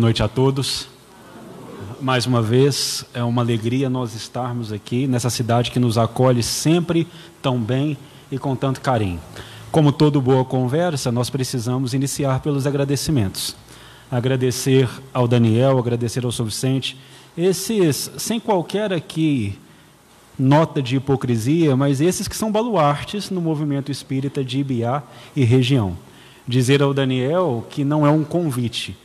Boa noite a todos. Mais uma vez, é uma alegria nós estarmos aqui nessa cidade que nos acolhe sempre tão bem e com tanto carinho. Como toda boa conversa, nós precisamos iniciar pelos agradecimentos. Agradecer ao Daniel, agradecer ao São Vicente, esses, sem qualquer aqui nota de hipocrisia, mas esses que são baluartes no movimento espírita de Ibiá e região. Dizer ao Daniel que não é um convite,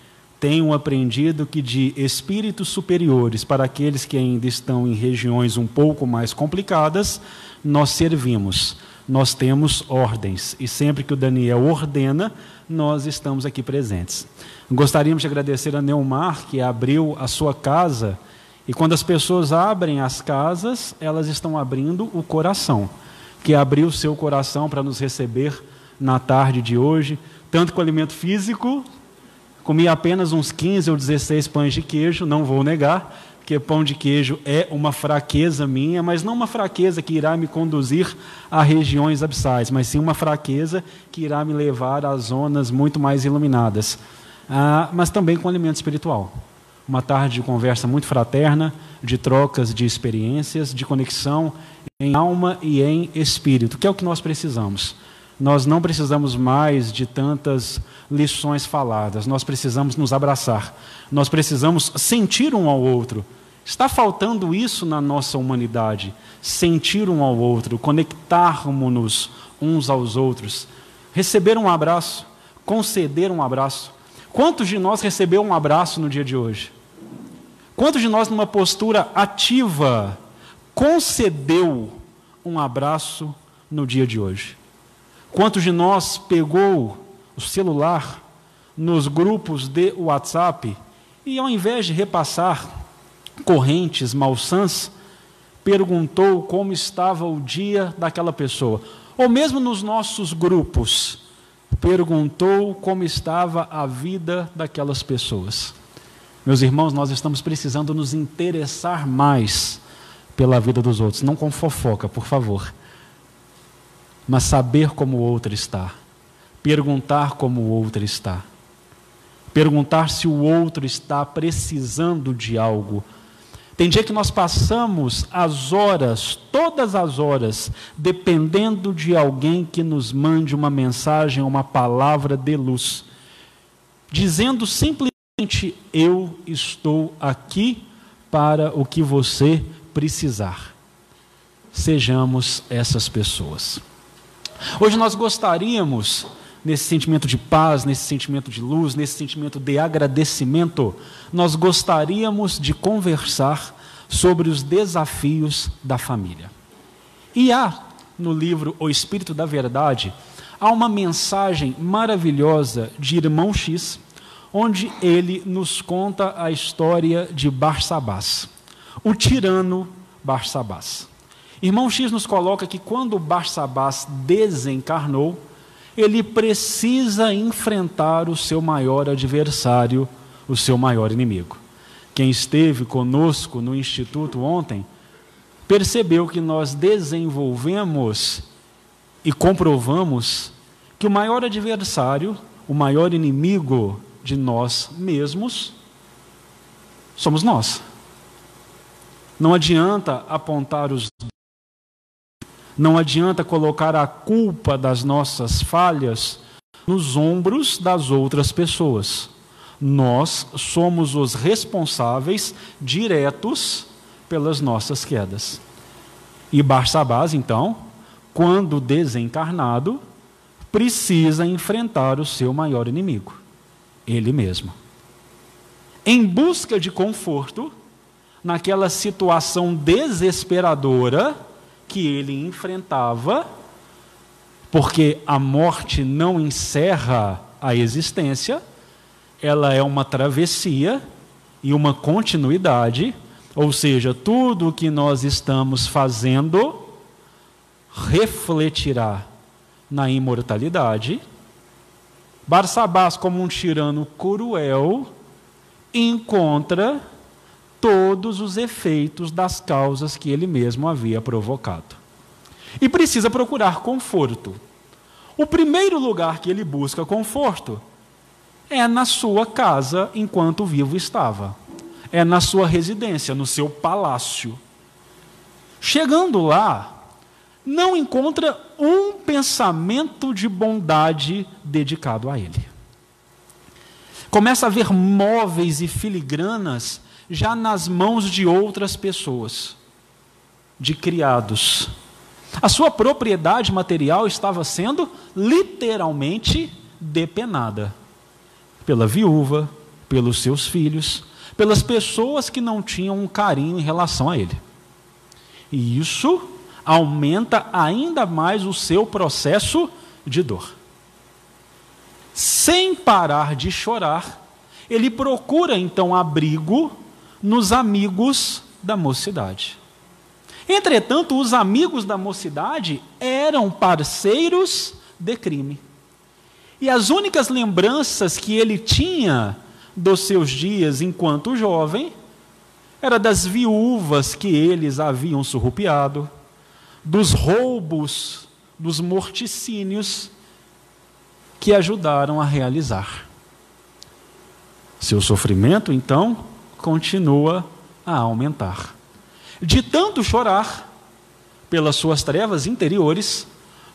tenho aprendido que de espíritos superiores para aqueles que ainda estão em regiões um pouco mais complicadas, nós servimos. Nós temos ordens e sempre que o Daniel ordena, nós estamos aqui presentes. Gostaríamos de agradecer a Neumar, que abriu a sua casa, e quando as pessoas abrem as casas, elas estão abrindo o coração, que abriu o seu coração para nos receber na tarde de hoje, tanto com alimento físico Comi apenas uns 15 ou 16 pães de queijo, não vou negar, que pão de queijo é uma fraqueza minha, mas não uma fraqueza que irá me conduzir a regiões abissais, mas sim uma fraqueza que irá me levar a zonas muito mais iluminadas. Ah, mas também com alimento espiritual. Uma tarde de conversa muito fraterna, de trocas de experiências, de conexão em alma e em espírito, que é o que nós precisamos. Nós não precisamos mais de tantas lições faladas, nós precisamos nos abraçar, nós precisamos sentir um ao outro. Está faltando isso na nossa humanidade, sentir um ao outro, conectarmos-nos uns aos outros, receber um abraço, conceder um abraço. Quantos de nós recebeu um abraço no dia de hoje? Quantos de nós, numa postura ativa, concedeu um abraço no dia de hoje? Quantos de nós pegou o celular nos grupos de WhatsApp e, ao invés de repassar correntes malsãs, perguntou como estava o dia daquela pessoa? Ou mesmo nos nossos grupos, perguntou como estava a vida daquelas pessoas? Meus irmãos, nós estamos precisando nos interessar mais pela vida dos outros, não com fofoca, por favor mas saber como o outro está, perguntar como o outro está, perguntar se o outro está precisando de algo. Tem dia que nós passamos as horas, todas as horas, dependendo de alguém que nos mande uma mensagem, uma palavra de luz, dizendo simplesmente: Eu estou aqui para o que você precisar. Sejamos essas pessoas. Hoje nós gostaríamos, nesse sentimento de paz, nesse sentimento de luz, nesse sentimento de agradecimento, nós gostaríamos de conversar sobre os desafios da família. E há no livro O Espírito da Verdade, há uma mensagem maravilhosa de Irmão X, onde ele nos conta a história de Barsabás, o tirano Barsabás. Irmão X nos coloca que quando Barsabás desencarnou, ele precisa enfrentar o seu maior adversário, o seu maior inimigo. Quem esteve conosco no instituto ontem percebeu que nós desenvolvemos e comprovamos que o maior adversário, o maior inimigo de nós mesmos, somos nós. Não adianta apontar os não adianta colocar a culpa das nossas falhas nos ombros das outras pessoas. Nós somos os responsáveis diretos pelas nossas quedas. E Barsabás, então, quando desencarnado, precisa enfrentar o seu maior inimigo, ele mesmo. Em busca de conforto, naquela situação desesperadora, que ele enfrentava, porque a morte não encerra a existência, ela é uma travessia e uma continuidade, ou seja, tudo o que nós estamos fazendo refletirá na imortalidade. Barsabás, como um tirano cruel, encontra todos os efeitos das causas que ele mesmo havia provocado. E precisa procurar conforto. O primeiro lugar que ele busca conforto É na sua casa enquanto vivo estava. É na sua residência, no seu palácio. Chegando lá, não encontra um pensamento de bondade dedicado a ele. Começa a ver móveis e filigranas já nas mãos de outras pessoas, de criados. A sua propriedade material estava sendo literalmente depenada pela viúva, pelos seus filhos, pelas pessoas que não tinham um carinho em relação a ele. E isso aumenta ainda mais o seu processo de dor. Sem parar de chorar, ele procura então abrigo nos amigos da mocidade. Entretanto, os amigos da mocidade eram parceiros de crime. E as únicas lembranças que ele tinha dos seus dias enquanto jovem era das viúvas que eles haviam surrupiado, dos roubos, dos morticínios que ajudaram a realizar. Seu sofrimento, então, continua a aumentar. De tanto chorar pelas suas trevas interiores,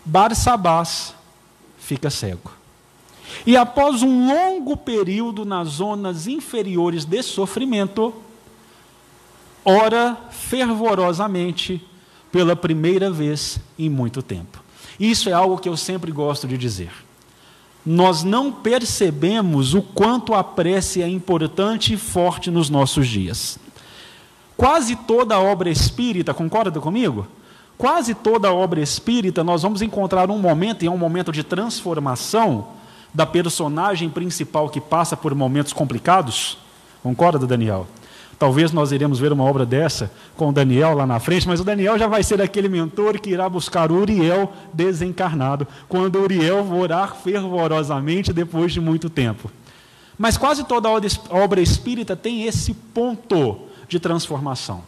Barsabás fica cego. E após um longo período nas zonas inferiores de sofrimento, ora fervorosamente pela primeira vez em muito tempo. Isso é algo que eu sempre gosto de dizer. Nós não percebemos o quanto a prece é importante e forte nos nossos dias. Quase toda obra espírita, concorda comigo? Quase toda obra espírita nós vamos encontrar um momento, e é um momento de transformação da personagem principal que passa por momentos complicados. Concorda, Daniel? Talvez nós iremos ver uma obra dessa com o Daniel lá na frente, mas o Daniel já vai ser aquele mentor que irá buscar Uriel desencarnado, quando Uriel orar fervorosamente depois de muito tempo. Mas quase toda obra espírita tem esse ponto de transformação.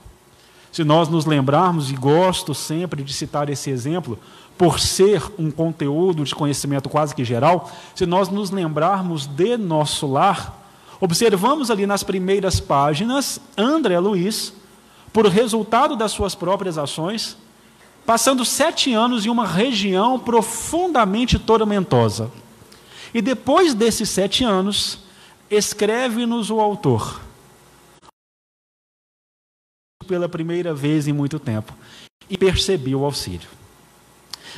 Se nós nos lembrarmos, e gosto sempre de citar esse exemplo, por ser um conteúdo de conhecimento quase que geral, se nós nos lembrarmos de nosso lar, Observamos ali nas primeiras páginas André Luiz, por resultado das suas próprias ações, passando sete anos em uma região profundamente tormentosa. E depois desses sete anos, escreve-nos o autor, pela primeira vez em muito tempo, e percebeu o auxílio.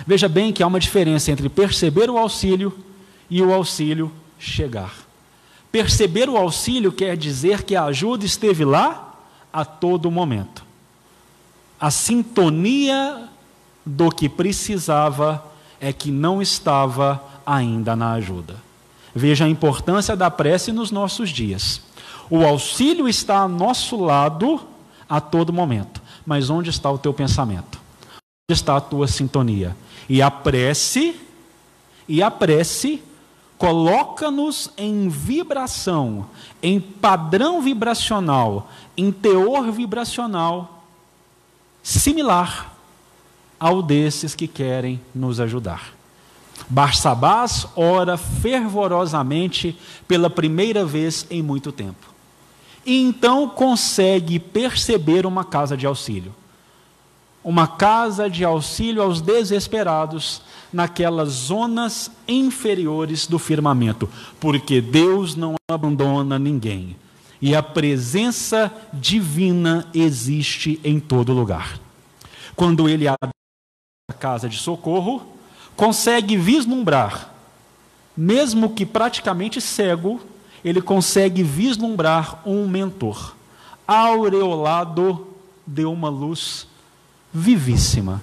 Veja bem que há uma diferença entre perceber o auxílio e o auxílio chegar. Perceber o auxílio quer dizer que a ajuda esteve lá a todo momento. A sintonia do que precisava é que não estava ainda na ajuda. Veja a importância da prece nos nossos dias. O auxílio está a nosso lado a todo momento. Mas onde está o teu pensamento? Onde está a tua sintonia? E a prece, e a prece coloca-nos em vibração, em padrão vibracional, em teor vibracional similar ao desses que querem nos ajudar. Barsabás ora fervorosamente pela primeira vez em muito tempo. E então consegue perceber uma casa de auxílio. Uma casa de auxílio aos desesperados naquelas zonas inferiores do firmamento, porque Deus não abandona ninguém. E a presença divina existe em todo lugar. Quando ele abre a casa de socorro, consegue vislumbrar, mesmo que praticamente cego, ele consegue vislumbrar um mentor, aureolado de uma luz vivíssima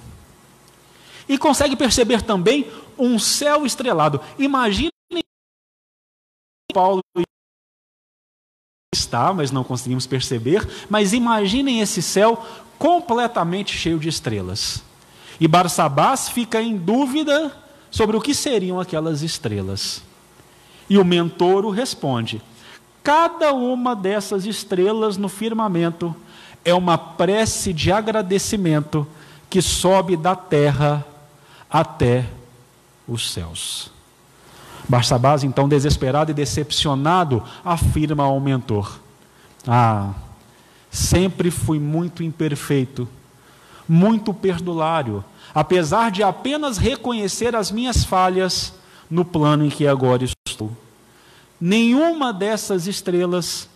e consegue perceber também um céu estrelado. Imaginem Paulo está, mas não conseguimos perceber, mas imaginem esse céu completamente cheio de estrelas. E Barsabás fica em dúvida sobre o que seriam aquelas estrelas. E o mentor o responde: Cada uma dessas estrelas no firmamento é uma prece de agradecimento que sobe da terra até os céus. Barsabás, então desesperado e decepcionado, afirma ao mentor: Ah, sempre fui muito imperfeito, muito perdulário, apesar de apenas reconhecer as minhas falhas no plano em que agora estou. Nenhuma dessas estrelas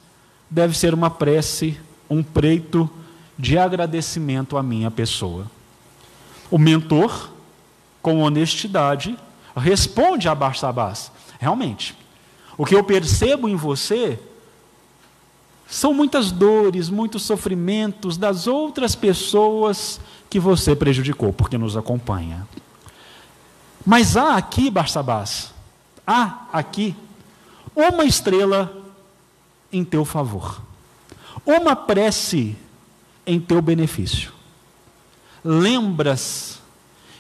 deve ser uma prece, um preito de agradecimento à minha pessoa. O mentor, com honestidade, responde a Barsabás: realmente, o que eu percebo em você são muitas dores, muitos sofrimentos das outras pessoas que você prejudicou, porque nos acompanha. Mas há aqui, Barsabás, há aqui uma estrela em teu favor, uma prece em teu benefício. Lembras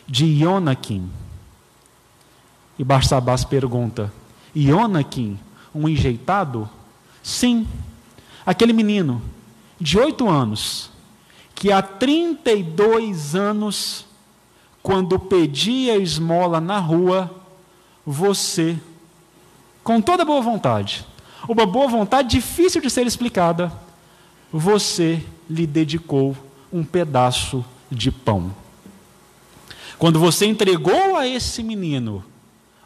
de Ionaquim? E Barsabás pergunta: Ionaquim, um enjeitado? Sim, aquele menino de oito anos, que há 32 anos, quando pedia esmola na rua, você, com toda boa vontade, uma boa vontade difícil de ser explicada, você lhe dedicou um pedaço de pão. Quando você entregou a esse menino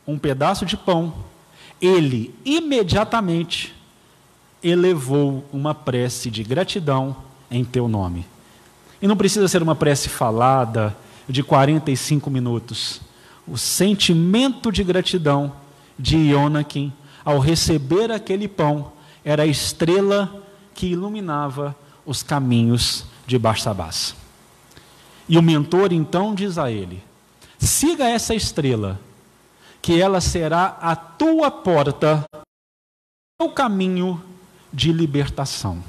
um pedaço de pão, ele imediatamente elevou uma prece de gratidão em teu nome. E não precisa ser uma prece falada de 45 minutos. O sentimento de gratidão de Ionakim ao receber aquele pão era a estrela que iluminava os caminhos de Barsabás. E o mentor então diz a ele: siga essa estrela, que ela será a tua porta, o caminho de libertação.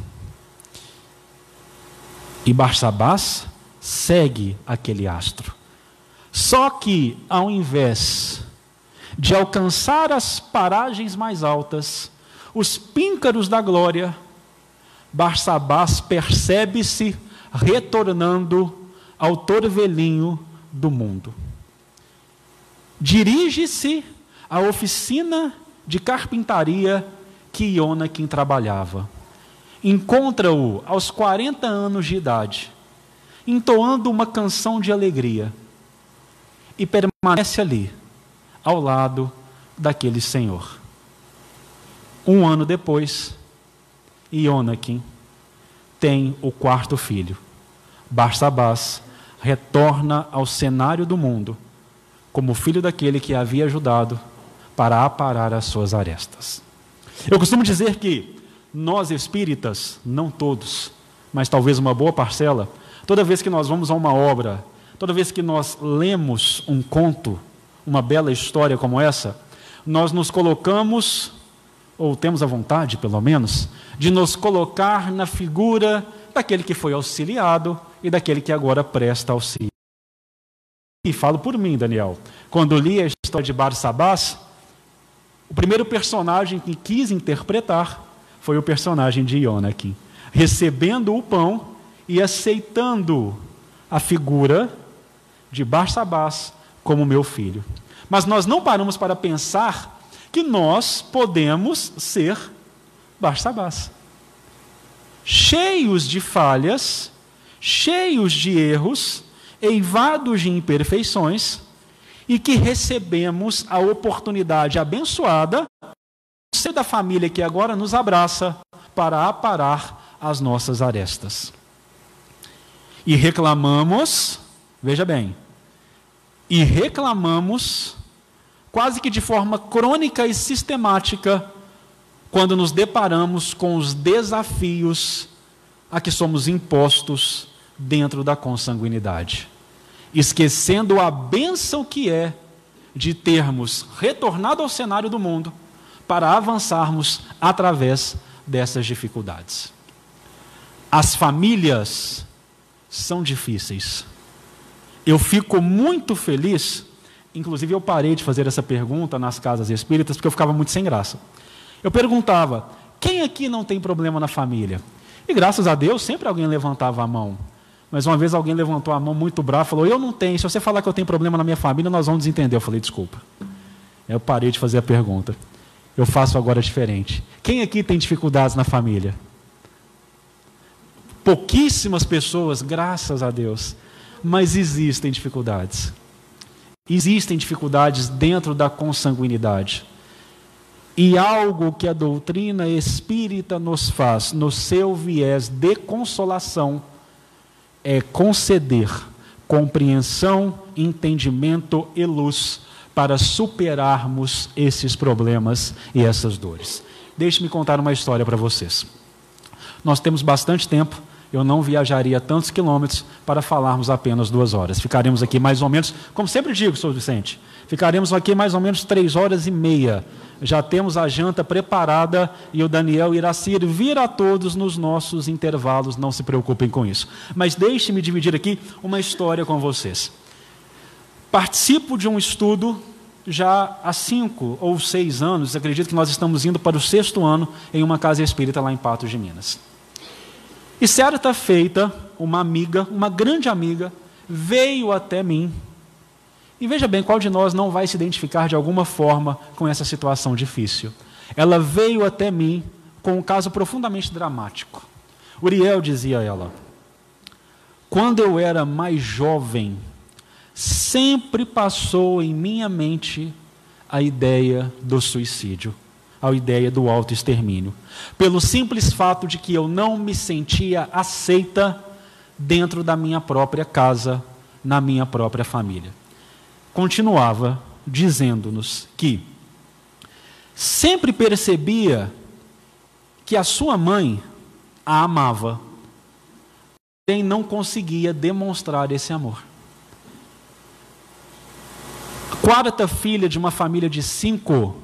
E Barsabás segue aquele astro. Só que, ao invés de alcançar as paragens mais altas, os píncaros da glória, Barsabás percebe-se retornando ao torvelinho do mundo. Dirige-se à oficina de carpintaria que Jonaquim trabalhava. Encontra-o aos 40 anos de idade, entoando uma canção de alegria, e permanece ali, ao lado daquele senhor. Um ano depois, Ionakim tem o quarto filho. Barsabás retorna ao cenário do mundo como filho daquele que havia ajudado para aparar as suas arestas. Eu costumo dizer que nós espíritas, não todos, mas talvez uma boa parcela, toda vez que nós vamos a uma obra, toda vez que nós lemos um conto, uma bela história como essa, nós nos colocamos, ou temos a vontade, pelo menos, de nos colocar na figura daquele que foi auxiliado e daquele que agora presta auxílio. E falo por mim, Daniel. Quando li a história de Bar Sabás, o primeiro personagem que quis interpretar foi o personagem de Yonakin, recebendo o pão e aceitando a figura de Barsabás como meu filho. Mas nós não paramos para pensar que nós podemos ser Barsabás. Cheios de falhas, cheios de erros, eivados de imperfeições, e que recebemos a oportunidade abençoada ser da família que agora nos abraça para aparar as nossas arestas. E reclamamos, veja bem, e reclamamos quase que de forma crônica e sistemática quando nos deparamos com os desafios a que somos impostos dentro da consanguinidade esquecendo a bênção que é de termos retornado ao cenário do mundo para avançarmos através dessas dificuldades. As famílias são difíceis. Eu fico muito feliz, inclusive eu parei de fazer essa pergunta nas casas espíritas porque eu ficava muito sem graça. Eu perguntava: quem aqui não tem problema na família? E graças a Deus sempre alguém levantava a mão. Mas uma vez alguém levantou a mão muito bravo e falou: Eu não tenho. Se você falar que eu tenho problema na minha família, nós vamos desentender. Eu falei: Desculpa. Eu parei de fazer a pergunta. Eu faço agora diferente. Quem aqui tem dificuldades na família? Pouquíssimas pessoas, graças a Deus. Mas existem dificuldades. Existem dificuldades dentro da consanguinidade. E algo que a doutrina espírita nos faz, no seu viés de consolação, é conceder compreensão, entendimento e luz para superarmos esses problemas e essas dores. Deixe-me contar uma história para vocês. Nós temos bastante tempo, eu não viajaria tantos quilômetros para falarmos apenas duas horas. Ficaremos aqui mais ou menos, como sempre digo, Sr. Vicente, ficaremos aqui mais ou menos três horas e meia já temos a janta preparada e o Daniel irá servir a todos nos nossos intervalos, não se preocupem com isso. Mas deixe-me dividir aqui uma história com vocês. Participo de um estudo já há cinco ou seis anos, acredito que nós estamos indo para o sexto ano, em uma casa espírita lá em Patos de Minas. E certa feita, uma amiga, uma grande amiga, veio até mim e veja bem, qual de nós não vai se identificar de alguma forma com essa situação difícil? Ela veio até mim com um caso profundamente dramático. Uriel dizia a ela: Quando eu era mais jovem, sempre passou em minha mente a ideia do suicídio, a ideia do autoextermínio, pelo simples fato de que eu não me sentia aceita dentro da minha própria casa, na minha própria família continuava dizendo-nos que sempre percebia que a sua mãe a amava, porém não conseguia demonstrar esse amor. quarta filha de uma família de cinco,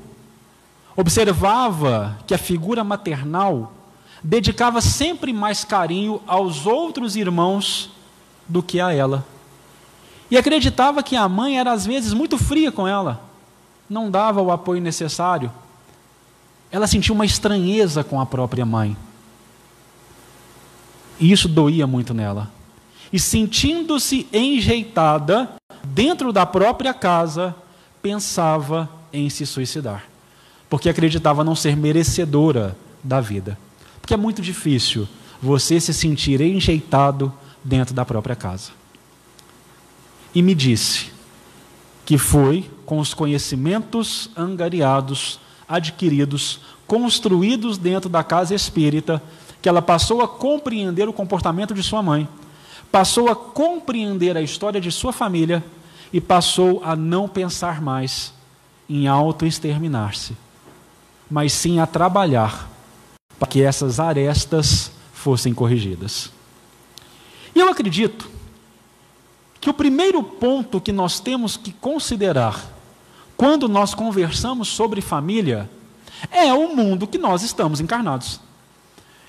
observava que a figura maternal dedicava sempre mais carinho aos outros irmãos do que a ela. E acreditava que a mãe era às vezes muito fria com ela, não dava o apoio necessário. Ela sentia uma estranheza com a própria mãe. E isso doía muito nela. E sentindo-se enjeitada dentro da própria casa, pensava em se suicidar, porque acreditava não ser merecedora da vida. Porque é muito difícil você se sentir enjeitado dentro da própria casa e me disse que foi com os conhecimentos angariados, adquiridos, construídos dentro da casa espírita, que ela passou a compreender o comportamento de sua mãe, passou a compreender a história de sua família e passou a não pensar mais em auto-exterminar-se, mas sim a trabalhar para que essas arestas fossem corrigidas. E eu acredito que o primeiro ponto que nós temos que considerar quando nós conversamos sobre família é o mundo que nós estamos encarnados.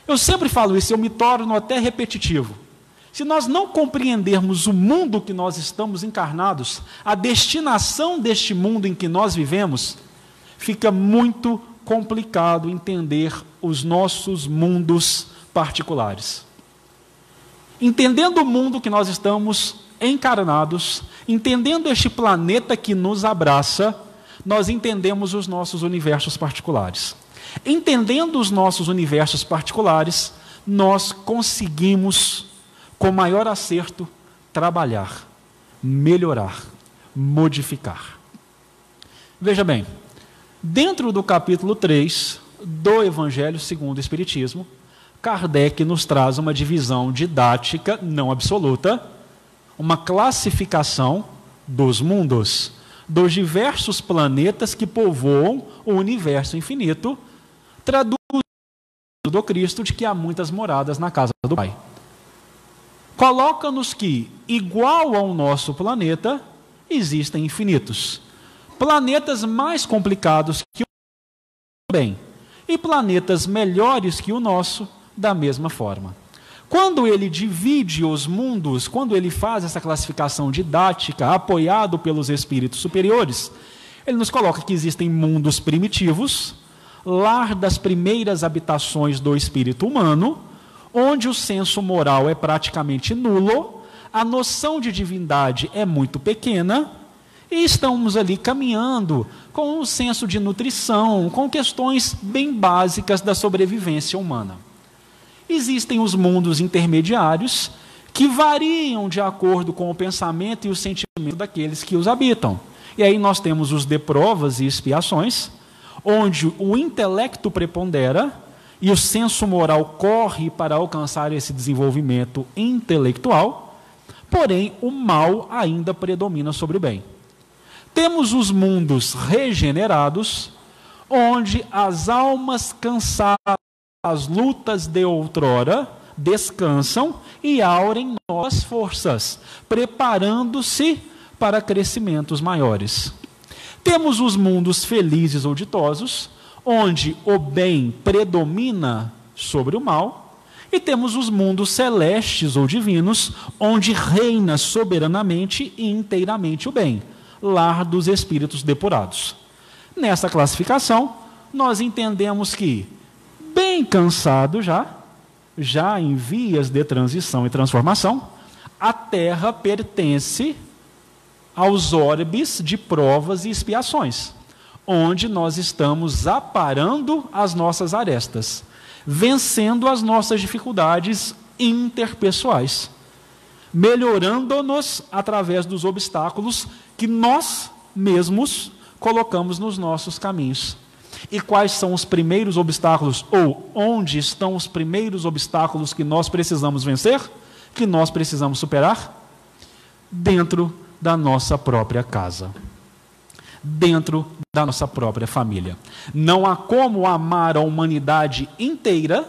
Eu sempre falo isso, eu me torno até repetitivo. Se nós não compreendermos o mundo que nós estamos encarnados, a destinação deste mundo em que nós vivemos, fica muito complicado entender os nossos mundos particulares. Entendendo o mundo que nós estamos encarnados, entendendo este planeta que nos abraça, nós entendemos os nossos universos particulares. Entendendo os nossos universos particulares, nós conseguimos, com maior acerto, trabalhar, melhorar, modificar. Veja bem, dentro do capítulo 3 do Evangelho segundo o Espiritismo, Kardec nos traz uma divisão didática não absoluta uma classificação dos mundos, dos diversos planetas que povoam o universo infinito, traduz do Cristo de que há muitas moradas na casa do Pai. Coloca-nos que, igual ao nosso planeta, existem infinitos. Planetas mais complicados que o bem, e planetas melhores que o nosso, da mesma forma. Quando ele divide os mundos, quando ele faz essa classificação didática, apoiado pelos espíritos superiores, ele nos coloca que existem mundos primitivos, lar das primeiras habitações do espírito humano, onde o senso moral é praticamente nulo, a noção de divindade é muito pequena, E estamos ali caminhando com um senso de nutrição, com questões bem básicas da sobrevivência humana. Existem os mundos intermediários que variam de acordo com o pensamento e o sentimento daqueles que os habitam. E aí nós temos os de provas e expiações, onde o intelecto prepondera e o senso moral corre para alcançar esse desenvolvimento intelectual, porém o mal ainda predomina sobre o bem. Temos os mundos regenerados, onde as almas cansadas das lutas de outrora descansam e aurem novas forças, preparando-se para crescimentos maiores. Temos os mundos felizes ou ditosos, onde o bem predomina sobre o mal, e temos os mundos celestes ou divinos, onde reina soberanamente e inteiramente o bem lar dos espíritos depurados. Nessa classificação, nós entendemos que, bem cansado já, já em vias de transição e transformação, a Terra pertence aos orbes de provas e expiações, onde nós estamos aparando as nossas arestas, vencendo as nossas dificuldades interpessoais, melhorando-nos através dos obstáculos que nós mesmos colocamos nos nossos caminhos. E quais são os primeiros obstáculos, ou onde estão os primeiros obstáculos que nós precisamos vencer, que nós precisamos superar? Dentro da nossa própria casa, dentro da nossa própria família. Não há como amar a humanidade inteira,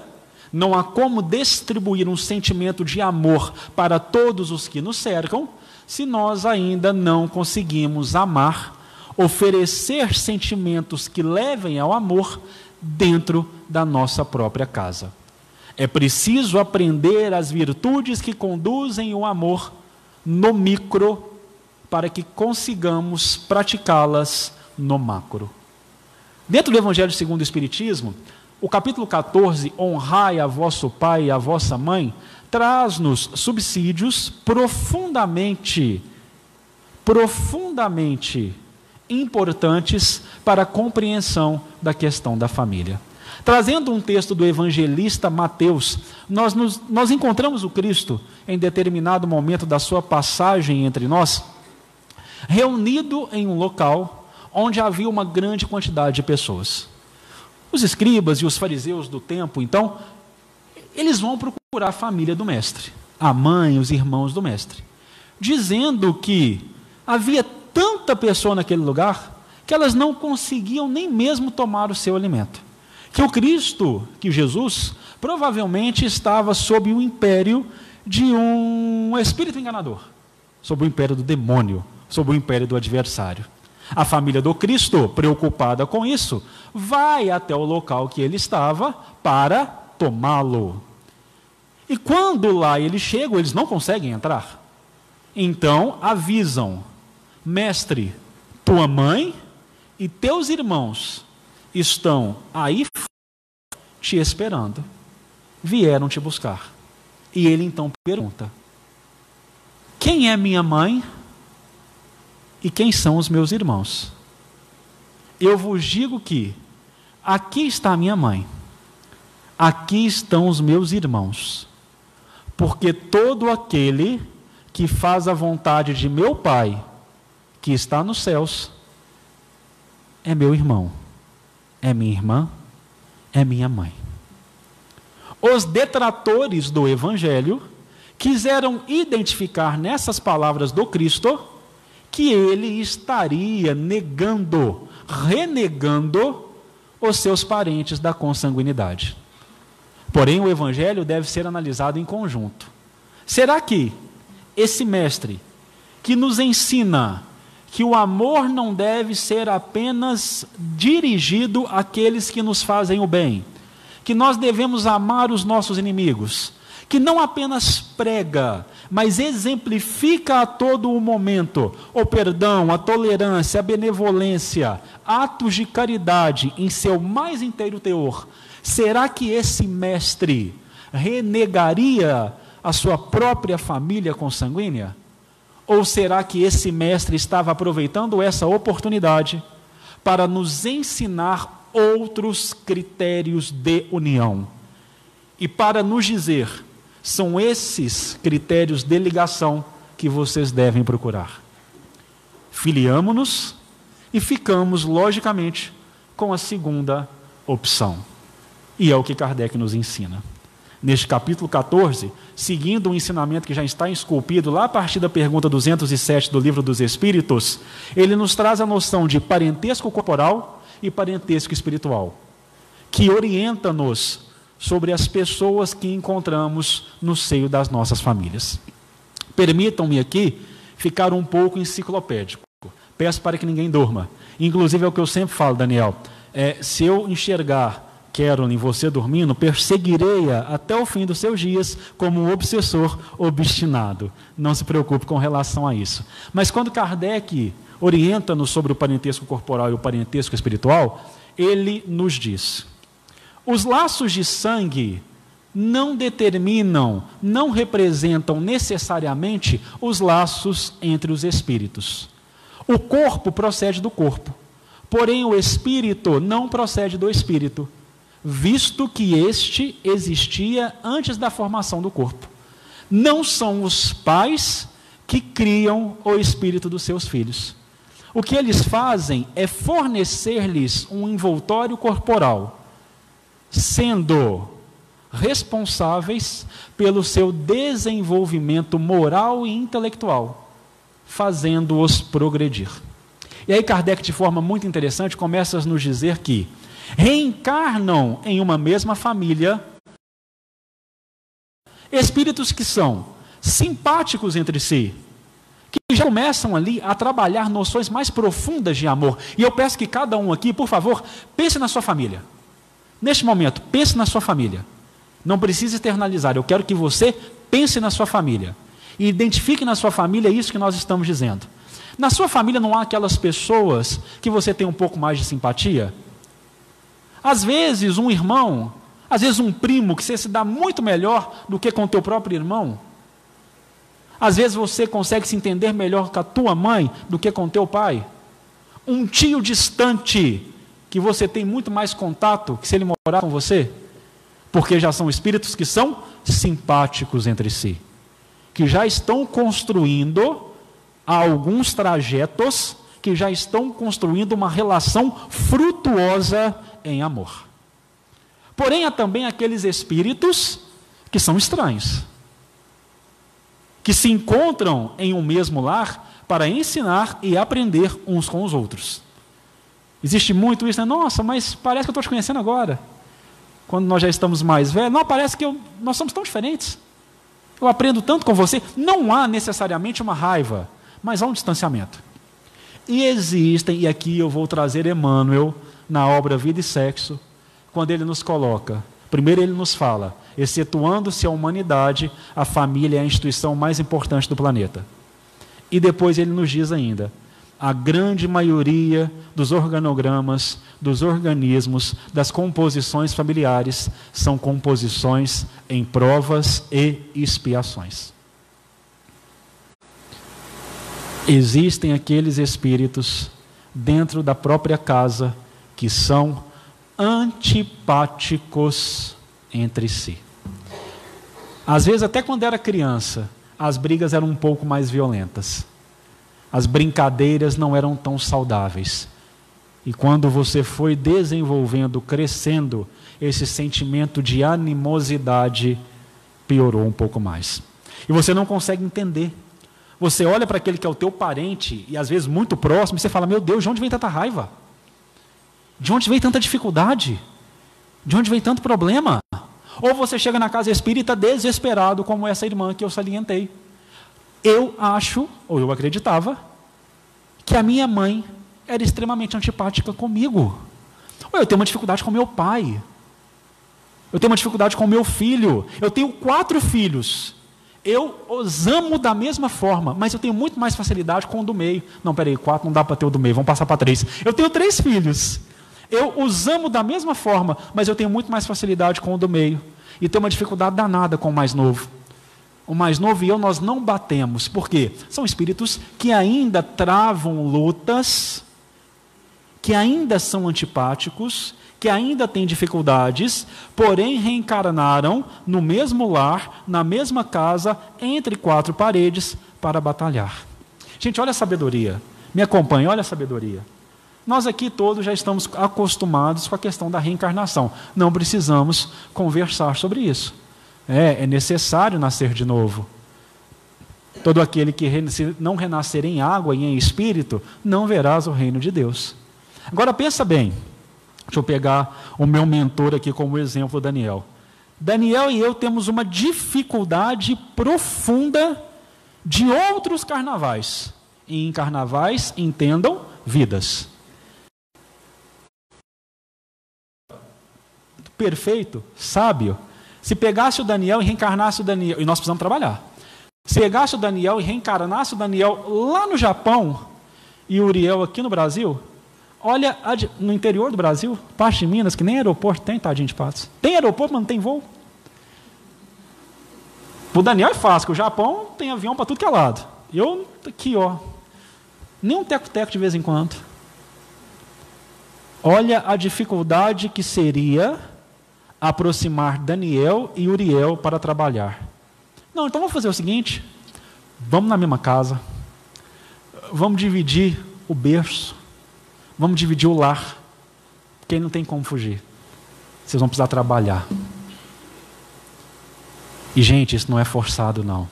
não há como distribuir um sentimento de amor para todos os que nos cercam, se nós ainda não conseguimos amar, oferecer sentimentos que levem ao amor dentro da nossa própria casa. É preciso aprender as virtudes que conduzem o amor no micro para que consigamos praticá-las no macro. Dentro do Evangelho segundo o Espiritismo, o capítulo 14, honrai a vosso pai e a vossa mãe, traz-nos subsídios profundamente, profundamente importantes para a compreensão da questão da família. Trazendo um texto do evangelista Mateus, nós, nos, nós encontramos o Cristo em determinado momento da sua passagem entre nós, reunido em um local onde havia uma grande quantidade de pessoas. Os escribas e os fariseus do tempo, então, eles vão procurar a família do mestre, a mãe, os irmãos do mestre, dizendo que havia tanta pessoa naquele lugar que elas não conseguiam nem mesmo tomar o seu alimento. Que o Cristo, que Jesus, provavelmente estava sob o império de um espírito enganador, sob o império do demônio, sob o império do adversário. A família do Cristo, preocupada com isso, vai até o local que ele estava para tomá-lo. E quando lá eles chegam, eles não conseguem entrar. Então avisam: Mestre, tua mãe e teus irmãos estão aí te esperando. Vieram te buscar. E ele então pergunta: Quem é minha mãe e quem são os meus irmãos? Eu vos digo que aqui está minha mãe, aqui estão os meus irmãos porque todo aquele que faz a vontade de meu Pai, que está nos céus, é meu irmão, é minha irmã, é minha mãe. Os detratores do Evangelho quiseram identificar nessas palavras do Cristo que ele estaria negando, renegando os seus parentes da consanguinidade. Porém, o evangelho deve ser analisado em conjunto. Será que esse mestre que nos ensina que o amor não deve ser apenas dirigido àqueles que nos fazem o bem, que nós devemos amar os nossos inimigos, que não apenas prega, mas exemplifica a todo o momento o perdão, a tolerância, a benevolência, atos de caridade em seu mais inteiro teor, Será que esse mestre renegaria a sua própria família consanguínea? Ou será que esse mestre estava aproveitando essa oportunidade para nos ensinar outros critérios de união? E para nos dizer, são esses critérios de ligação que vocês devem procurar. Filiamo-nos e ficamos, logicamente, com a segunda opção. E é o que Kardec nos ensina neste capítulo 14, seguindo o ensinamento que já está esculpido lá a partir da pergunta 207 do Livro dos Espíritos, ele nos traz a noção de parentesco corporal e parentesco espiritual, que orienta-nos sobre as pessoas que encontramos no seio das nossas famílias. Permitam-me aqui ficar um pouco enciclopédico. Peço para que ninguém durma. Inclusive é o que eu sempre falo, Daniel. É, se eu enxergar Carolyn, você dormindo, perseguirei-a até o fim dos seus dias como um obsessor obstinado. Não se preocupe com relação a isso. Mas quando Kardec orienta-nos sobre o parentesco corporal e o parentesco espiritual, ele nos diz: os laços de sangue não determinam, não representam necessariamente os laços entre os espíritos. O corpo procede do corpo, porém o espírito não procede do espírito visto que este existia antes da formação do corpo. Não são os pais que criam o espírito dos seus filhos. O que eles fazem é fornecer-lhes um envoltório corporal, sendo responsáveis pelo seu desenvolvimento moral e intelectual, fazendo-os progredir. E aí Kardec, de forma muito interessante, começa a nos dizer que reencarnam em uma mesma família espíritos que são simpáticos entre si, que já começam ali a trabalhar noções mais profundas de amor. E eu peço que cada um aqui, por favor, pense na sua família. Neste momento, pense na sua família. Não precisa externalizar, eu quero que você pense na sua família. E identifique na sua família isso que nós estamos dizendo. Na sua família não há aquelas pessoas que você tem um pouco mais de simpatia? Às vezes, um irmão, às vezes, um primo que você se dá muito melhor do que com o teu próprio irmão. Às vezes, você consegue se entender melhor com a tua mãe do que com o teu pai. Um tio distante, que você tem muito mais contato que se ele morar com você. Porque já são espíritos que são simpáticos entre si. Que já estão construindo alguns trajetos, que já estão construindo uma relação frutuosa em amor. Porém, há também aqueles espíritos que são estranhos, que se encontram em um mesmo lar para ensinar e aprender uns com os outros. Existe muito isso, né? Nossa, mas parece que eu estou te conhecendo agora. Quando nós já estamos mais velhos, não, parece que eu, nós somos tão diferentes. Eu aprendo tanto com você. Não há necessariamente uma raiva, mas há um distanciamento. E existem, e aqui eu vou trazer Emmanuel na obra Vida e Sexo, quando ele nos coloca. Primeiro, ele nos fala: excetuando-se a humanidade, a família é a instituição mais importante do planeta. E depois ele nos diz ainda: a grande maioria dos organogramas, dos organismos, das composições familiares são composições em provas e expiações. Existem aqueles espíritos dentro da própria casa que são antipáticos entre si. Às vezes, até quando era criança, as brigas eram um pouco mais violentas. As brincadeiras não eram tão saudáveis. E quando você foi desenvolvendo, crescendo, esse sentimento de animosidade piorou um pouco mais. E você não consegue entender. Você olha para aquele que é o teu parente, e às vezes muito próximo, e você fala: Meu Deus, de onde vem tanta raiva? De onde vem tanta dificuldade? De onde vem tanto problema? Ou você chega na casa espírita desesperado, como essa irmã que eu salientei. Eu acho, ou eu acreditava, que a minha mãe era extremamente antipática comigo. Ou eu tenho uma dificuldade com meu pai. Eu tenho uma dificuldade com meu filho. Eu tenho quatro filhos. Eu os amo da mesma forma, mas eu tenho muito mais facilidade com o do meio. Não, peraí, quatro não dá para ter o do meio, vamos passar para três. Eu tenho três filhos. Eu os amo da mesma forma, mas eu tenho muito mais facilidade com o do meio. E tenho uma dificuldade danada com o mais novo. O mais novo e eu, nós não batemos. Por quê? São espíritos que ainda travam lutas, que ainda são antipáticos, que ainda têm dificuldades, porém reencarnaram no mesmo lar, na mesma casa, entre quatro paredes, para batalhar. Gente, olha a sabedoria. Me acompanhe, olha a sabedoria. Nós aqui todos já estamos acostumados com a questão da reencarnação. Não precisamos conversar sobre isso. É, é necessário nascer de novo. Todo aquele que não renascer em água e em espírito, não verás o reino de Deus. Agora pensa bem. Deixa eu pegar o meu mentor aqui como exemplo, Daniel. Daniel e eu temos uma dificuldade profunda de outros carnavais. E em carnavais, entendam, vidas. Perfeito, sábio, se pegasse o Daniel e reencarnasse o Daniel, e nós precisamos trabalhar. Se pegasse o Daniel e reencarnasse o Daniel lá no Japão e Uriel aqui no Brasil, olha no interior do Brasil, parte de Minas, que nem aeroporto tem, tadinho de patos. Tem aeroporto, mas não tem voo. O Daniel é fácil, o Japão tem avião para tudo que é lado. Eu, aqui, ó, nem um teco-teco de vez em quando. Olha a dificuldade que seria aproximar Daniel e Uriel para trabalhar. Não, então vamos fazer o seguinte: vamos na mesma casa, vamos dividir o berço, vamos dividir o lar, porque não tem como fugir. Vocês vão precisar trabalhar. E, gente, isso não é forçado, não.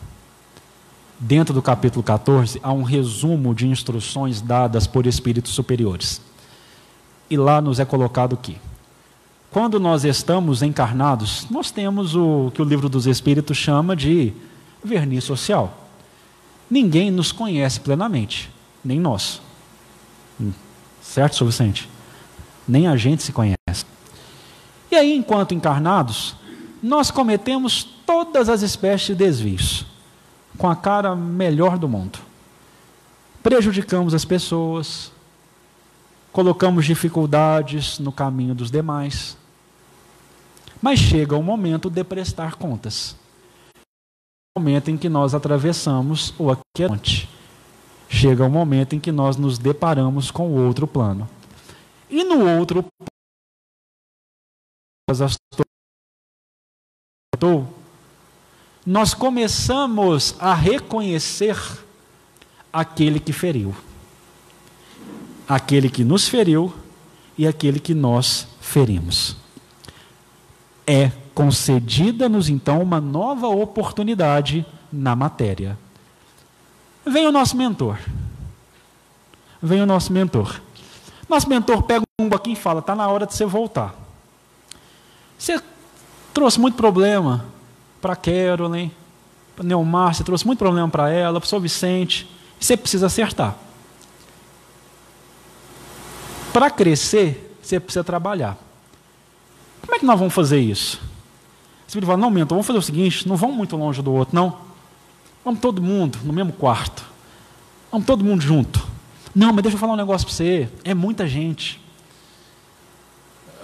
Dentro do capítulo 14, há um resumo de instruções dadas por espíritos superiores. E lá nos é colocado que quando nós estamos encarnados, nós temos o que o livro dos Espíritos chama de verniz social. Ninguém nos conhece plenamente, nem nós. Hum, certo, Sr. Vicente? Nem a gente se conhece. E aí, enquanto encarnados, nós cometemos todas as espécies de desvios, com a cara melhor do mundo. Prejudicamos as pessoas, colocamos dificuldades no caminho dos demais, mas chega o momento de prestar contas. O momento em que nós atravessamos o aqui Chega o momento em que nós nos deparamos com o outro plano. E no outro nós começamos a reconhecer aquele que feriu. Aquele que nos feriu e aquele que nós ferimos é concedida-nos então uma nova oportunidade na matéria. Vem o nosso mentor. Vem o nosso mentor. Nosso mentor pega um aqui e fala: está na hora de você voltar. Você trouxe muito problema para Carolyn, para Neomar, você trouxe muito problema para ela, para o São Vicente. Você precisa acertar. Para crescer, você precisa trabalhar. Como é que nós vamos fazer isso? Espírito fala, não, mentor, vamos fazer o seguinte, não vamos muito longe do outro, não. Vamos todo mundo no mesmo quarto. Vamos todo mundo junto. Não, mas deixa eu falar um negócio para você. É muita gente.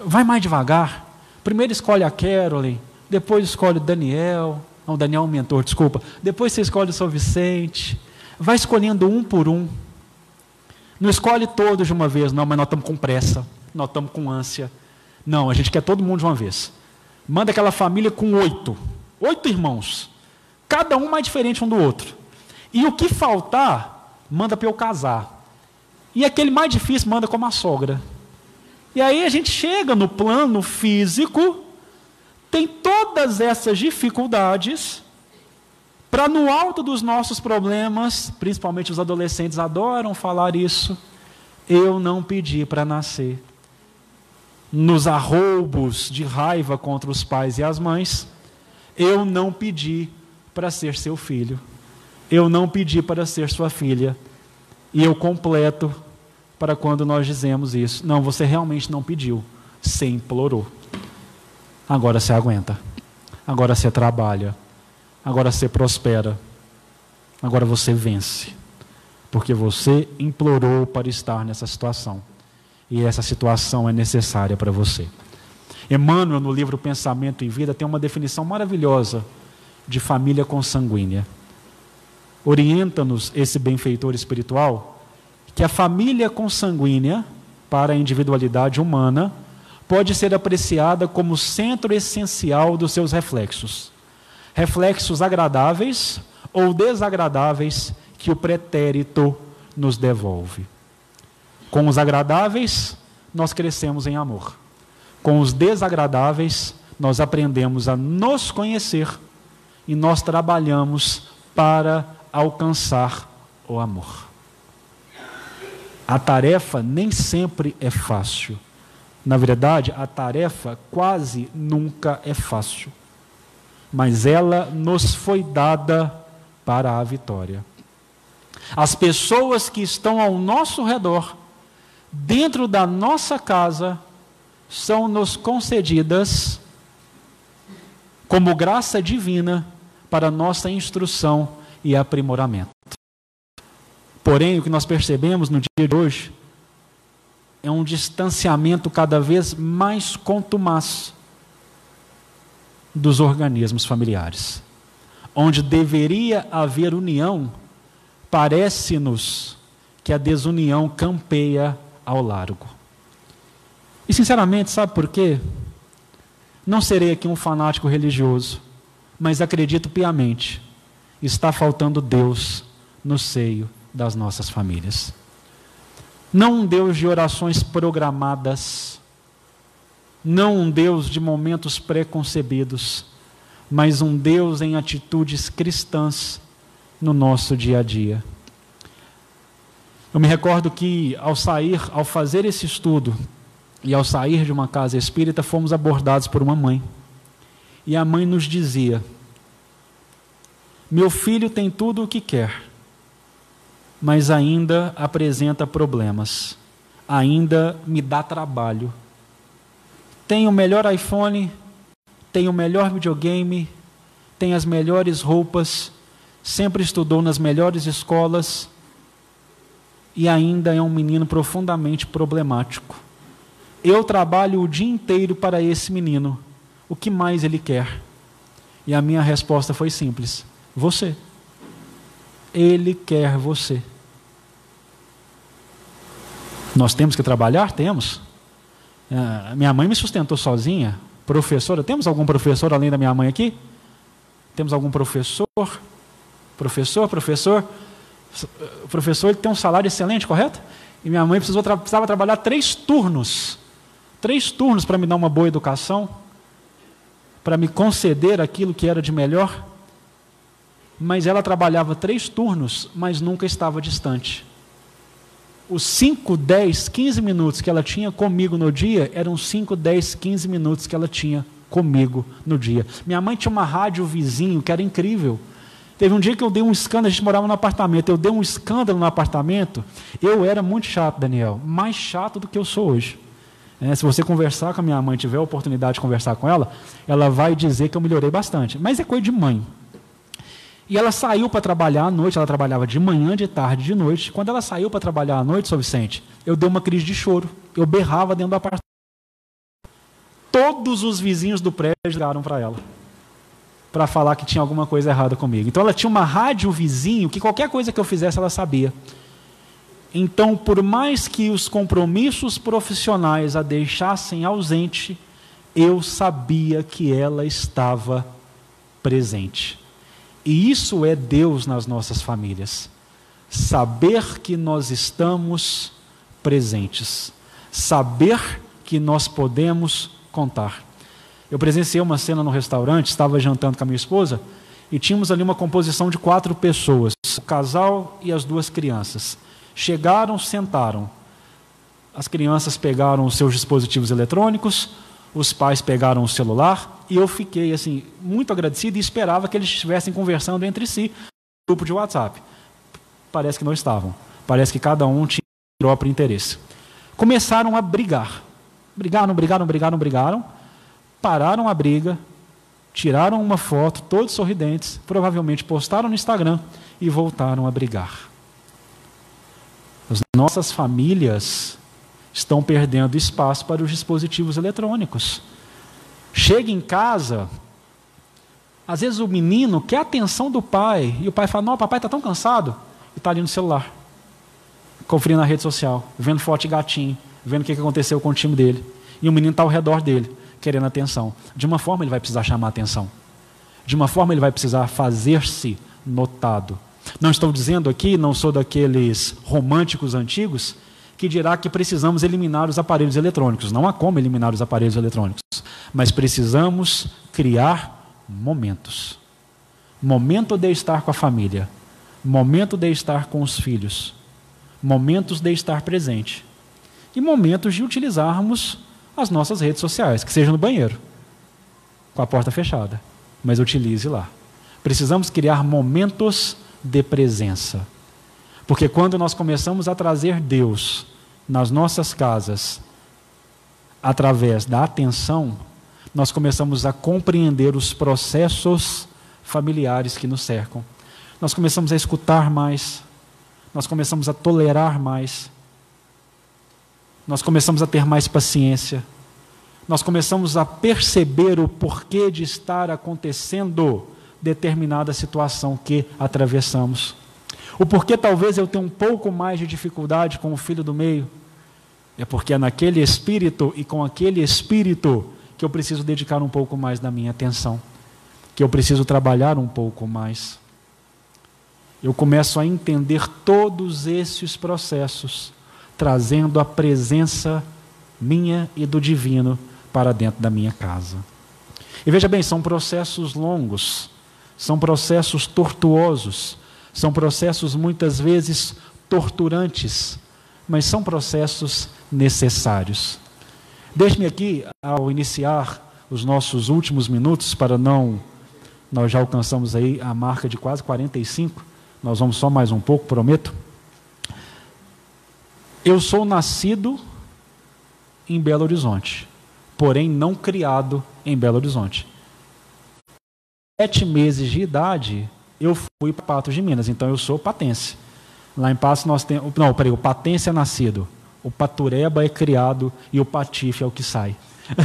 Vai mais devagar. Primeiro escolhe a Carolyn, depois escolhe o Daniel. Não, Daniel é um mentor, desculpa. Depois você escolhe o São Vicente. Vai escolhendo um por um. Não escolhe todos de uma vez, não, mas nós estamos com pressa. Nós estamos com ânsia. Não, a gente quer todo mundo de uma vez. Manda aquela família com oito. Oito irmãos. Cada um mais diferente um do outro. E o que faltar, manda para eu casar. E aquele mais difícil, manda como a sogra. E aí a gente chega no plano físico, tem todas essas dificuldades, para no alto dos nossos problemas, principalmente os adolescentes adoram falar isso, eu não pedi para nascer nos arroubos de raiva contra os pais e as mães, eu não pedi para ser seu filho, eu não pedi para ser sua filha, e eu completo para quando nós dizemos isso. Não, você realmente não pediu, você implorou. Agora você aguenta, agora você trabalha, agora você prospera, agora você vence, porque você implorou para estar nessa situação e essa situação é necessária para você. Emmanuel, no livro Pensamento e Vida, tem uma definição maravilhosa de família consanguínea. Orienta-nos esse benfeitor espiritual que a família consanguínea, para a individualidade humana, pode ser apreciada como centro essencial dos seus reflexos. Reflexos agradáveis ou desagradáveis que o pretérito nos devolve. Com os agradáveis, nós crescemos em amor. Com os desagradáveis, nós aprendemos a nos conhecer e nós trabalhamos para alcançar o amor. A tarefa nem sempre é fácil. Na verdade, a tarefa quase nunca é fácil. Mas ela nos foi dada para a vitória. As pessoas que estão ao nosso redor, dentro da nossa casa, são nos concedidas como graça divina para nossa instrução e aprimoramento. Porém, o que nós percebemos no dia de hoje é um distanciamento cada vez mais contumaz dos organismos familiares. Onde deveria haver união, parece-nos que a desunião campeia ao largo. E sinceramente, sabe por quê? Não serei aqui um fanático religioso, mas acredito piamente, está faltando Deus no seio das nossas famílias. Não um Deus de orações programadas, não um Deus de momentos preconcebidos, mas um Deus em atitudes cristãs no nosso dia a dia. Eu me recordo que ao sair, ao fazer esse estudo e ao sair de uma casa espírita, fomos abordados por uma mãe. E a mãe nos dizia: Meu filho tem tudo o que quer mas ainda apresenta problemas, ainda me dá trabalho. Tem o melhor iPhone, tem o melhor videogame, tem as melhores roupas, sempre estudou nas melhores escolas e ainda é um menino profundamente problemático. Eu trabalho o dia inteiro para esse menino. O que mais ele quer? E a minha resposta foi simples: você. Ele quer você. Nós temos que trabalhar? Temos. É, minha mãe me sustentou sozinha. Professora, temos algum professor além da minha mãe aqui? Temos algum professor? Professor, professor? O professor ele tem um salário excelente, correto? E minha mãe precisou, precisava trabalhar três turnos. Três turnos para me dar uma boa educação, para me conceder aquilo que era de melhor. Mas ela trabalhava três turnos, mas nunca estava distante os 5, 10, 15 minutos que ela tinha comigo no dia eram 5, 10, 15 minutos que ela tinha comigo no dia. Minha mãe tinha uma rádio vizinho que era incrível. Teve um dia que eu dei um escândalo, a gente morava no apartamento, eu dei um escândalo no apartamento. Eu era muito chato, Daniel, mais chato do que eu sou hoje. É, se você conversar com a minha mãe, tiver a oportunidade de conversar com ela, ela vai dizer que eu melhorei bastante. Mas é coisa de mãe. E ela saiu para trabalhar à noite, ela trabalhava de manhã, de tarde, de noite. Quando ela saiu para trabalhar à noite, São Vicente, eu dei uma crise de choro. Eu berrava dentro do apartamento. Todos os vizinhos do prédio ligaram para ela para falar que tinha alguma coisa errada comigo. Então ela tinha uma rádio vizinho que qualquer coisa que eu fizesse ela sabia. Então, por mais que os compromissos profissionais a deixassem ausente, eu sabia que ela estava presente. E isso é Deus nas nossas famílias. Saber que nós estamos presentes. Saber que nós podemos contar. Eu presenciei uma cena no restaurante, estava jantando com a minha esposa, e tínhamos ali uma composição de quatro pessoas: o casal e as duas crianças. Chegaram, sentaram. As crianças pegaram os seus dispositivos eletrônicos, os pais pegaram o celular e eu fiquei assim muito agradecido e esperava que eles estivessem conversando entre si no grupo de WhatsApp. Parece que não estavam. Parece que cada um tinha o próprio interesse. Começaram a brigar. Brigaram, brigaram, brigaram, brigaram. Pararam a briga, tiraram uma foto, todos sorridentes, provavelmente postaram no Instagram e voltaram a brigar. As nossas famílias estão perdendo espaço para os dispositivos eletrônicos. Chega em casa, Às vezes o menino quer a atenção do pai, e o pai fala: Não, papai está tão cansado, e está ali no celular, conferindo na rede social, vendo foto de gatinho, vendo o que aconteceu com o time dele. E o menino está ao redor dele, querendo atenção. De uma forma ele vai precisar chamar atenção. De uma forma ele vai precisar fazer-se notado. Não estou dizendo aqui, não sou daqueles românticos antigos, que dirá que precisamos eliminar os aparelhos eletrônicos. Não há como eliminar os aparelhos eletrônicos. Mas precisamos criar momentos. Momento de estar com a família. Momento de estar com os filhos. Momentos de estar presente. E momentos de utilizarmos as nossas redes sociais, que seja no banheiro, com a porta fechada. Mas utilize lá. Precisamos criar momentos de presença. Porque quando nós começamos a trazer Deus nas nossas casas, através da atenção, nós começamos a compreender os processos familiares que nos cercam. Nós começamos a escutar mais, nós começamos a tolerar mais, nós começamos a ter mais paciência, nós começamos a perceber o porquê de estar acontecendo determinada situação que atravessamos. O porquê talvez eu tenha um pouco mais de dificuldade com o filho do meio, é porque é naquele espírito e com aquele espírito que eu preciso dedicar um pouco mais da minha atenção, que eu preciso trabalhar um pouco mais. Eu começo a entender todos esses processos, trazendo a presença minha e do divino para dentro da minha casa. E veja bem, são processos longos, são processos tortuosos, são processos muitas vezes torturantes, mas são processos necessários. Deixe-me aqui, ao iniciar os nossos últimos minutos, para não. Nós já alcançamos aí a marca de quase 45, nós vamos só mais um pouco, prometo. Eu sou nascido em Belo Horizonte, porém não criado em Belo Horizonte. Sete meses de idade, eu fui para Patos de Minas, então eu sou patense. Lá em Patos nós temos. Não, peraí, o patense é nascido. O patureba é criado e o patife é o que sai.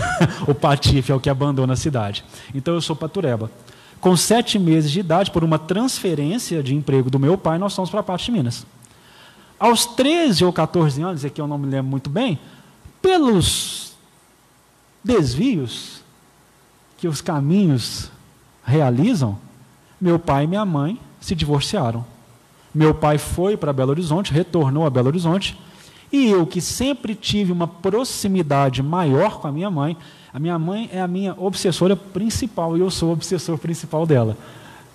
o patife é o que abandona a cidade. Então eu sou patureba. Com sete meses de idade, por uma transferência de emprego do meu pai, nós fomos para Patos de Minas. Aos 13 ou 14 anos, aqui eu não me lembro muito bem, pelos desvios que os caminhos realizam, meu pai e minha mãe se divorciaram. Meu pai foi para Belo Horizonte, retornou a Belo Horizonte, e eu, que sempre tive uma proximidade maior com a minha mãe, a minha mãe é a minha obsessora principal e eu sou o obsessor principal dela.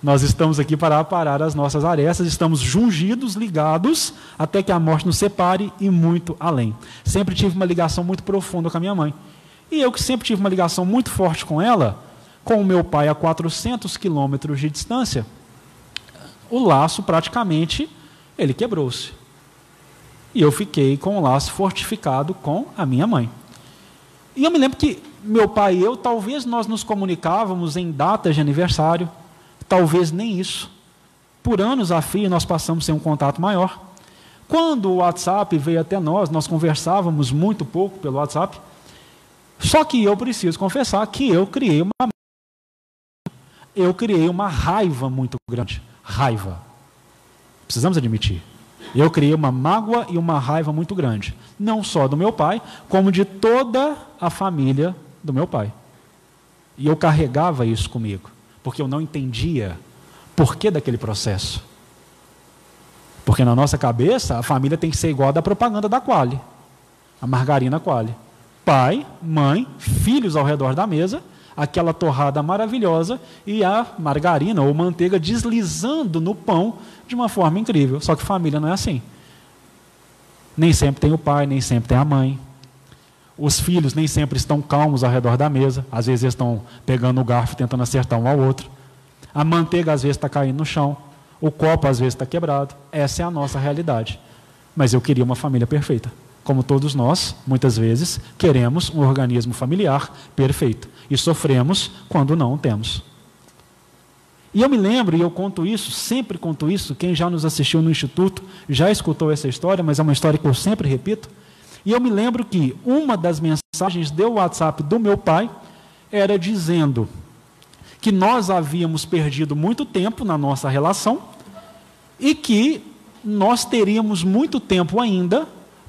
Nós estamos aqui para aparar as nossas arestas, estamos jungidos, ligados, até que a morte nos separe e muito além. Sempre tive uma ligação muito profunda com a minha mãe. E eu, que sempre tive uma ligação muito forte com ela, com o meu pai a 400 quilômetros de distância, o laço praticamente ele quebrou-se. E eu fiquei com o laço fortificado com a minha mãe. E eu me lembro que meu pai e eu, talvez nós nos comunicávamos em datas de aniversário, talvez nem isso. Por anos a fio nós passamos sem um contato maior. Quando o WhatsApp veio até nós, nós conversávamos muito pouco pelo WhatsApp. Só que eu preciso confessar que eu criei uma eu criei uma raiva muito grande raiva. Precisamos admitir. Eu criei uma mágoa e uma raiva muito grande, não só do meu pai, como de toda a família do meu pai. E eu carregava isso comigo, porque eu não entendia por que daquele processo. Porque na nossa cabeça, a família tem que ser igual a da propaganda da Quali, a margarina Quali. Pai, mãe, filhos ao redor da mesa aquela torrada maravilhosa e a margarina ou manteiga deslizando no pão de uma forma incrível. Só que família não é assim. Nem sempre tem o pai, nem sempre tem a mãe. Os filhos nem sempre estão calmos ao redor da mesa. Às vezes eles estão pegando o garfo tentando acertar um ao outro. A manteiga às vezes está caindo no chão. O copo às vezes está quebrado. Essa é a nossa realidade. Mas eu queria uma família perfeita. Como todos nós, muitas vezes, queremos um organismo familiar perfeito e sofremos quando não temos. E eu me lembro, e eu conto isso, sempre conto isso, quem já nos assistiu no Instituto já escutou essa história, mas é uma história que eu sempre repito. E eu me lembro que uma das mensagens do WhatsApp do meu pai era dizendo que nós havíamos perdido muito tempo na nossa relação e que nós teríamos muito tempo ainda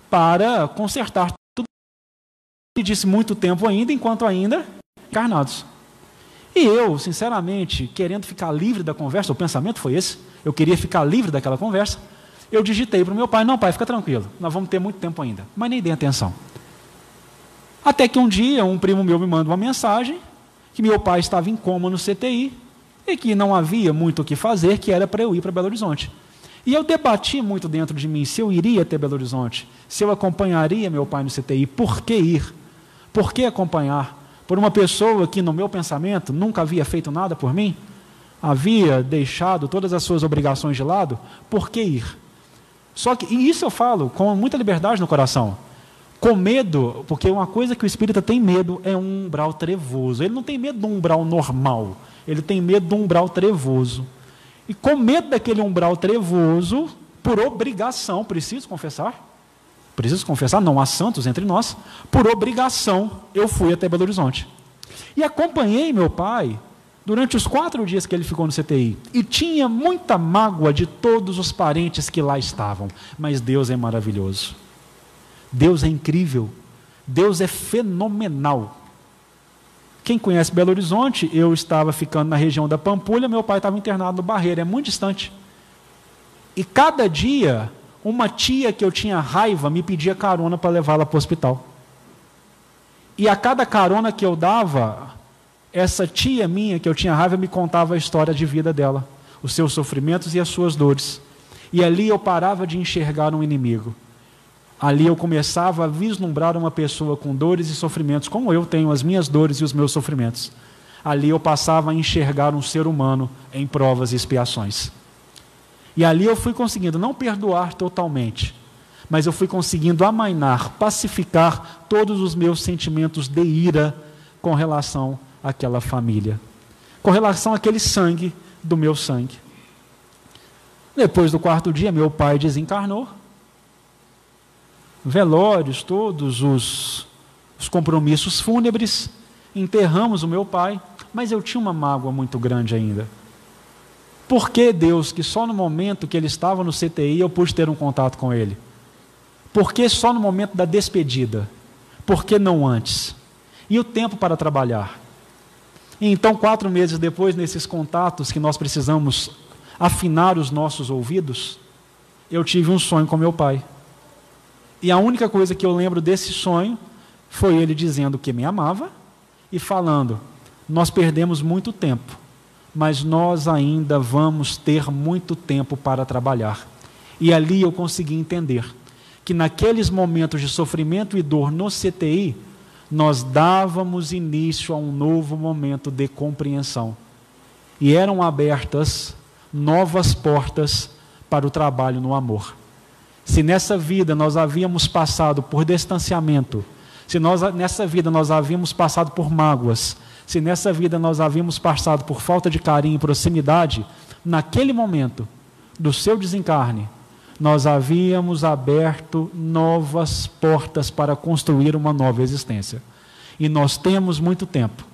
para consertar tudo. Ele disse muito tempo ainda, enquanto ainda encarnados. E eu, sinceramente, querendo ficar livre da conversa, o pensamento foi esse, eu queria ficar livre daquela conversa, eu digitei para o meu pai: não, pai, fica tranquilo, nós vamos ter muito tempo ainda. Mas nem dei atenção. Até que um dia, um primo meu me manda uma mensagem que meu pai estava em coma no CTI e que não havia muito o que fazer, que era para eu ir para Belo Horizonte. E eu debati muito dentro de mim se eu iria até Belo Horizonte, se eu acompanharia meu pai no CTI, por que ir? Por que acompanhar? Por uma pessoa que, no meu pensamento, nunca havia feito nada por mim? Havia deixado todas as suas obrigações de lado? Por que ir? Só que, e isso eu falo com muita liberdade no coração. Com medo, porque uma coisa que o espírita tem medo é um umbral trevoso. Ele não tem medo de um umbral normal, ele tem medo de um umbral trevoso. E com medo daquele umbral trevoso, por obrigação, preciso confessar, preciso confessar, não há santos entre nós, por obrigação eu fui até Belo Horizonte. E acompanhei meu pai durante os quatro dias que ele ficou no CTI. E tinha muita mágoa de todos os parentes que lá estavam. Mas Deus é maravilhoso. Deus é incrível. Deus é fenomenal. Quem conhece Belo Horizonte, eu estava ficando na região da Pampulha, meu pai estava internado no Barreiro, é muito distante. E cada dia, uma tia que eu tinha raiva me pedia carona para levá-la para o hospital. E a cada carona que eu dava, essa tia minha que eu tinha raiva me contava a história de vida dela, os seus sofrimentos e as suas dores. E ali eu parava de enxergar um inimigo. Ali eu começava a vislumbrar uma pessoa com dores e sofrimentos, como eu tenho as minhas dores e os meus sofrimentos. Ali eu passava a enxergar um ser humano em provas e expiações. E ali eu fui conseguindo não perdoar totalmente, mas eu fui conseguindo amainar, pacificar todos os meus sentimentos de ira com relação aquela família, com relação àquele sangue do meu sangue. Depois do quarto dia, meu pai desencarnou. Velórios, todos os, os compromissos fúnebres, enterramos o meu pai, mas eu tinha uma mágoa muito grande ainda. Por que Deus, que só no momento que ele estava no CTI eu pude ter um contato com ele? Por que só no momento da despedida? Por que não antes? E o tempo para trabalhar? E então, quatro meses depois, nesses contatos que nós precisamos afinar os nossos ouvidos, eu tive um sonho com meu pai. E a única coisa que eu lembro desse sonho foi ele dizendo que me amava e falando: Nós perdemos muito tempo, mas nós ainda vamos ter muito tempo para trabalhar. E ali eu consegui entender que naqueles momentos de sofrimento e dor no CTI, nós dávamos início a um novo momento de compreensão. E eram abertas novas portas para o trabalho no amor. Se nessa vida nós havíamos passado por distanciamento, se nós, nessa vida nós havíamos passado por mágoas, se nessa vida nós havíamos passado por falta de carinho e proximidade, naquele momento do seu desencarne, nós havíamos aberto novas portas para construir uma nova existência. E nós temos muito tempo,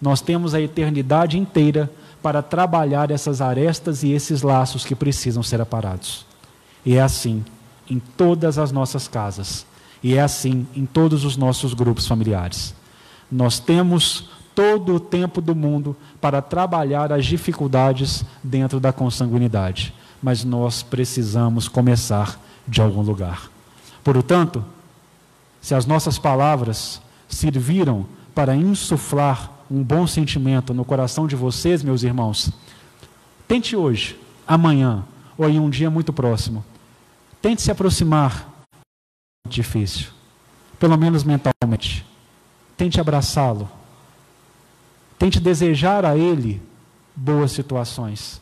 nós temos a eternidade inteira para trabalhar essas arestas e esses laços que precisam ser aparados. E é assim em todas as nossas casas, e é assim em todos os nossos grupos familiares. Nós temos todo o tempo do mundo para trabalhar as dificuldades dentro da consanguinidade mas nós precisamos começar de algum lugar. Portanto, se as nossas palavras serviram para insuflar um bom sentimento no coração de vocês, meus irmãos, tente hoje, amanhã ou em um dia muito próximo, tente se aproximar. Difícil, pelo menos mentalmente. Tente abraçá-lo. Tente desejar a ele boas situações.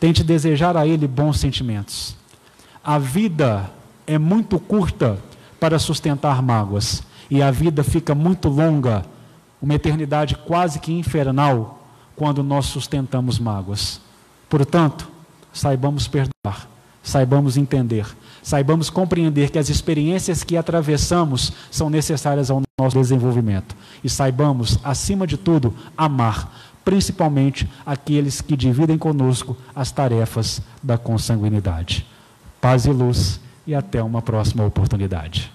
Tente desejar a Ele bons sentimentos. A vida é muito curta para sustentar mágoas, e a vida fica muito longa, uma eternidade quase que infernal, quando nós sustentamos mágoas. Portanto, saibamos perdoar, saibamos entender, saibamos compreender que as experiências que atravessamos são necessárias ao nosso desenvolvimento, e saibamos, acima de tudo, amar principalmente aqueles que dividem conosco as tarefas da consanguinidade. Paz e luz e até uma próxima oportunidade.